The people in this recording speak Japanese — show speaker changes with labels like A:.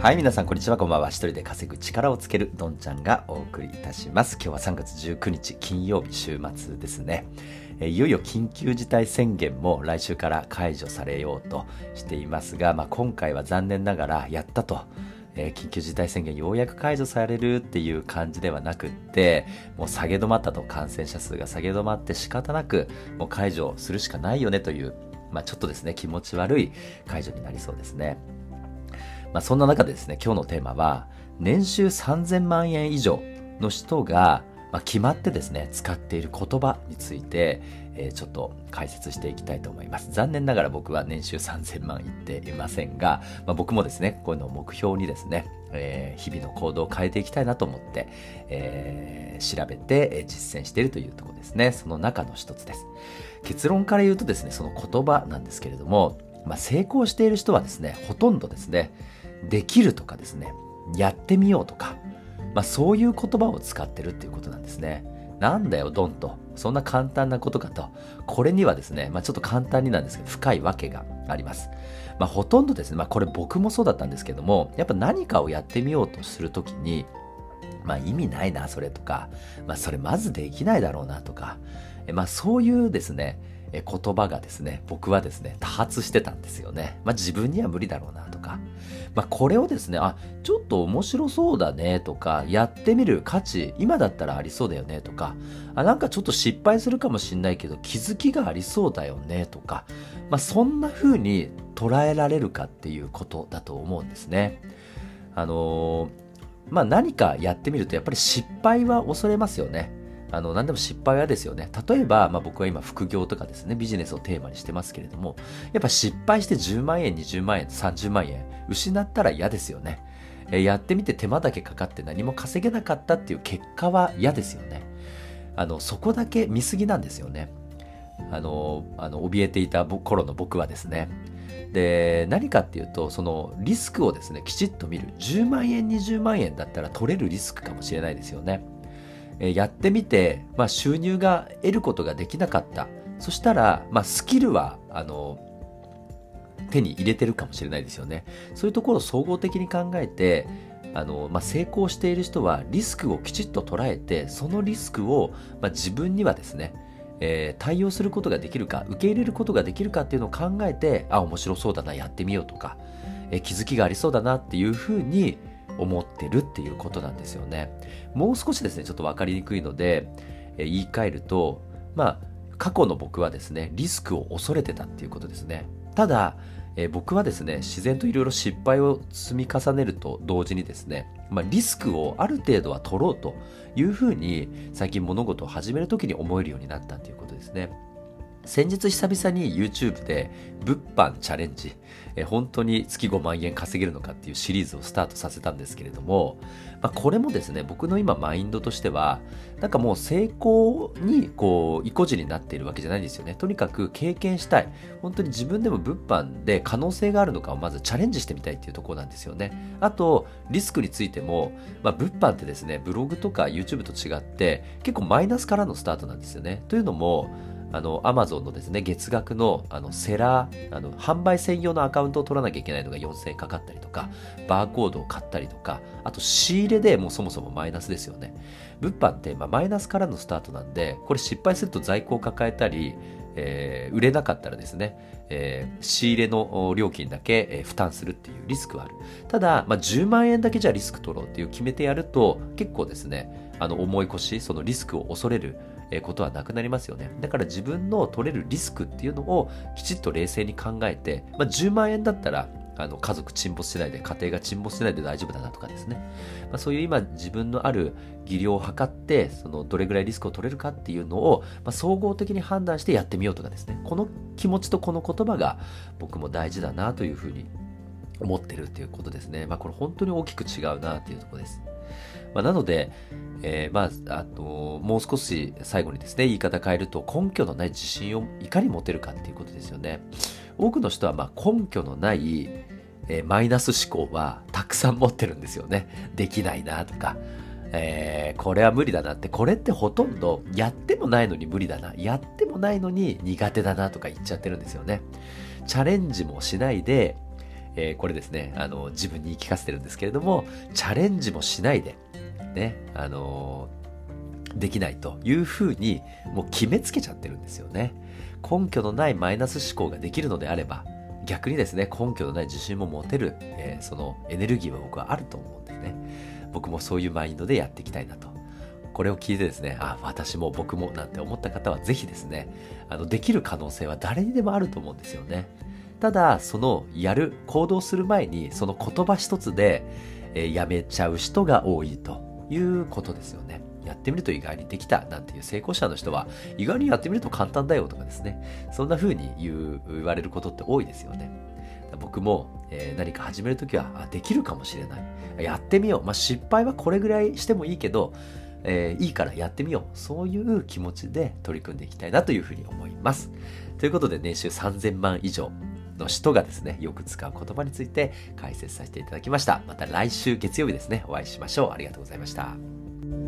A: はい、皆さん、こんにちは。こんばんは。一人で稼ぐ力をつける、どんちゃんがお送りいたします。今日は3月19日、金曜日、週末ですね。いよいよ緊急事態宣言も来週から解除されようとしていますが、まあ、今回は残念ながらやったと。え、緊急事態宣言ようやく解除されるっていう感じではなくって、もう下げ止まったと感染者数が下げ止まって仕方なく、もう解除するしかないよねという、まあ、ちょっとですね、気持ち悪い解除になりそうですね。まあ、そんな中でですね、今日のテーマは、年収3000万円以上の人が、まあ、決まってですね、使っている言葉について、えー、ちょっと解説していきたいと思います。残念ながら僕は年収3000万いっていませんが、まあ、僕もですね、こういうのを目標にですね、えー、日々の行動を変えていきたいなと思って、えー、調べて実践しているというところですね。その中の一つです。結論から言うとですね、その言葉なんですけれども、まあ、成功している人はですね、ほとんどですね、できるとかですね、やってみようとか、まあ、そういう言葉を使ってるっていうことなんですね。なんだよ、ドンと。そんな簡単なことかと。これにはですね、まあ、ちょっと簡単になんですけど、深いわけがあります。まあ、ほとんどですね、まあ、これ僕もそうだったんですけども、やっぱ何かをやってみようとするときに、まあ、意味ないな、それとか、まあ、それまずできないだろうなとか、まあ、そういうですね、言葉がですね、僕はですね、多発してたんですよね。まあ自分には無理だろうなとか。まあこれをですね、あ、ちょっと面白そうだねとか、やってみる価値、今だったらありそうだよねとか、あ、なんかちょっと失敗するかもしんないけど気づきがありそうだよねとか、まあそんな風に捉えられるかっていうことだと思うんですね。あのー、まあ何かやってみるとやっぱり失敗は恐れますよね。あの、何でも失敗はですよね。例えば、まあ僕は今副業とかですね、ビジネスをテーマにしてますけれども、やっぱ失敗して10万円、20万円、30万円、失ったら嫌ですよね。えやってみて手間だけかかって何も稼げなかったっていう結果は嫌ですよね。あの、そこだけ見過ぎなんですよね。あの、あの、怯えていた頃の僕はですね。で、何かっていうと、そのリスクをですね、きちっと見る。10万円、20万円だったら取れるリスクかもしれないですよね。えやってみて、まあ、収入が得ることができなかった。そしたら、まあ、スキルは、あの、手に入れてるかもしれないですよね。そういうところを総合的に考えて、あの、まあ、成功している人はリスクをきちっと捉えて、そのリスクを、まあ、自分にはですね、えー、対応することができるか、受け入れることができるかっていうのを考えて、あ、面白そうだな、やってみようとか、えー、気づきがありそうだなっていうふうに、思ってるっていうことなんですよね。もう少しですね、ちょっと分かりにくいので、え言い換えると、まあ、過去の僕はですね、リスクを恐れてたっていうことですね。ただ、えー、僕はですね、自然といろいろ失敗を積み重ねると同時にですね、まあ、リスクをある程度は取ろうというふうに最近物事を始めるときに思えるようになったということですね。先日久々に YouTube で物販チャレンジ、え本当に月5万円稼げるのかっていうシリーズをスタートさせたんですけれども、まあ、これもですね、僕の今マインドとしては、なんかもう成功にこう、意固地になっているわけじゃないんですよね。とにかく経験したい。本当に自分でも物販で可能性があるのかをまずチャレンジしてみたいっていうところなんですよね。あと、リスクについても、まあ、物販ってですね、ブログとか YouTube と違って、結構マイナスからのスタートなんですよね。というのも、あの、アマゾンのですね、月額の、あの、セラー、あの、販売専用のアカウントを取らなきゃいけないのが4000円かかったりとか、バーコードを買ったりとか、あと仕入れでもうそもそもマイナスですよね。物販って、まあ、マイナスからのスタートなんで、これ失敗すると在庫を抱えたり、えー、売れなかったらですね、えー、仕入れの料金だけ、えー、負担するっていうリスクはある。ただ、まあ、10万円だけじゃリスク取ろうっていう決めてやると、結構ですね、あの重い腰、そのリスクを恐れることはなくなりますよね。だから自分の取れるリスクっていうのをきちっと冷静に考えて、まあ、10万円だったらあの家族沈没しないで、家庭が沈没しないで大丈夫だなとかですね。まあ、そういう今自分のある技量を測って、そのどれぐらいリスクを取れるかっていうのを、まあ、総合的に判断してやってみようとかですね。この気持ちとこの言葉が僕も大事だなというふうに思ってるっていうことですね。まあこれ本当に大きく違うなっていうところです。まあ、なので、えー、まあ、あの、もう少し最後にですね、言い方変えると、根拠のない自信をいかに持てるかっていうことですよね。多くの人は、まあ、根拠のない、えー、マイナス思考はたくさん持ってるんですよね。できないなとか、えー、これは無理だなって、これってほとんどやってもないのに無理だな、やってもないのに苦手だなとか言っちゃってるんですよね。チャレンジもしないで、えー、これですね、あの、自分に言い聞かせてるんですけれども、チャレンジもしないで、ね、あのできないというふうに、もう決めつけちゃってるんですよね。根拠のないマイナス思考ができるのであれば、逆にですね、根拠のない自信も持てる、えー、そのエネルギーは僕はあると思うんですね。僕もそういうマインドでやっていきたいなと。これを聞いてですね、あ、私も僕もなんて思った方はぜひですね、あの、できる可能性は誰にでもあると思うんですよね。ただ、そのやる、行動する前に、その言葉一つで、えー、やめちゃう人が多いということですよね。やってみると意外にできたなんていう成功者の人は、意外にやってみると簡単だよとかですね、そんな風に言う、言われることって多いですよね。僕も、えー、何か始めるときはあ、できるかもしれない。やってみよう。まあ、失敗はこれぐらいしてもいいけど、えー、いいからやってみよう。そういう気持ちで取り組んでいきたいなというふうに思います。ということで、年収3000万以上の人がですね、よく使う言葉について解説させていただきました。また来週月曜日ですね、お会いしましょう。ありがとうございました。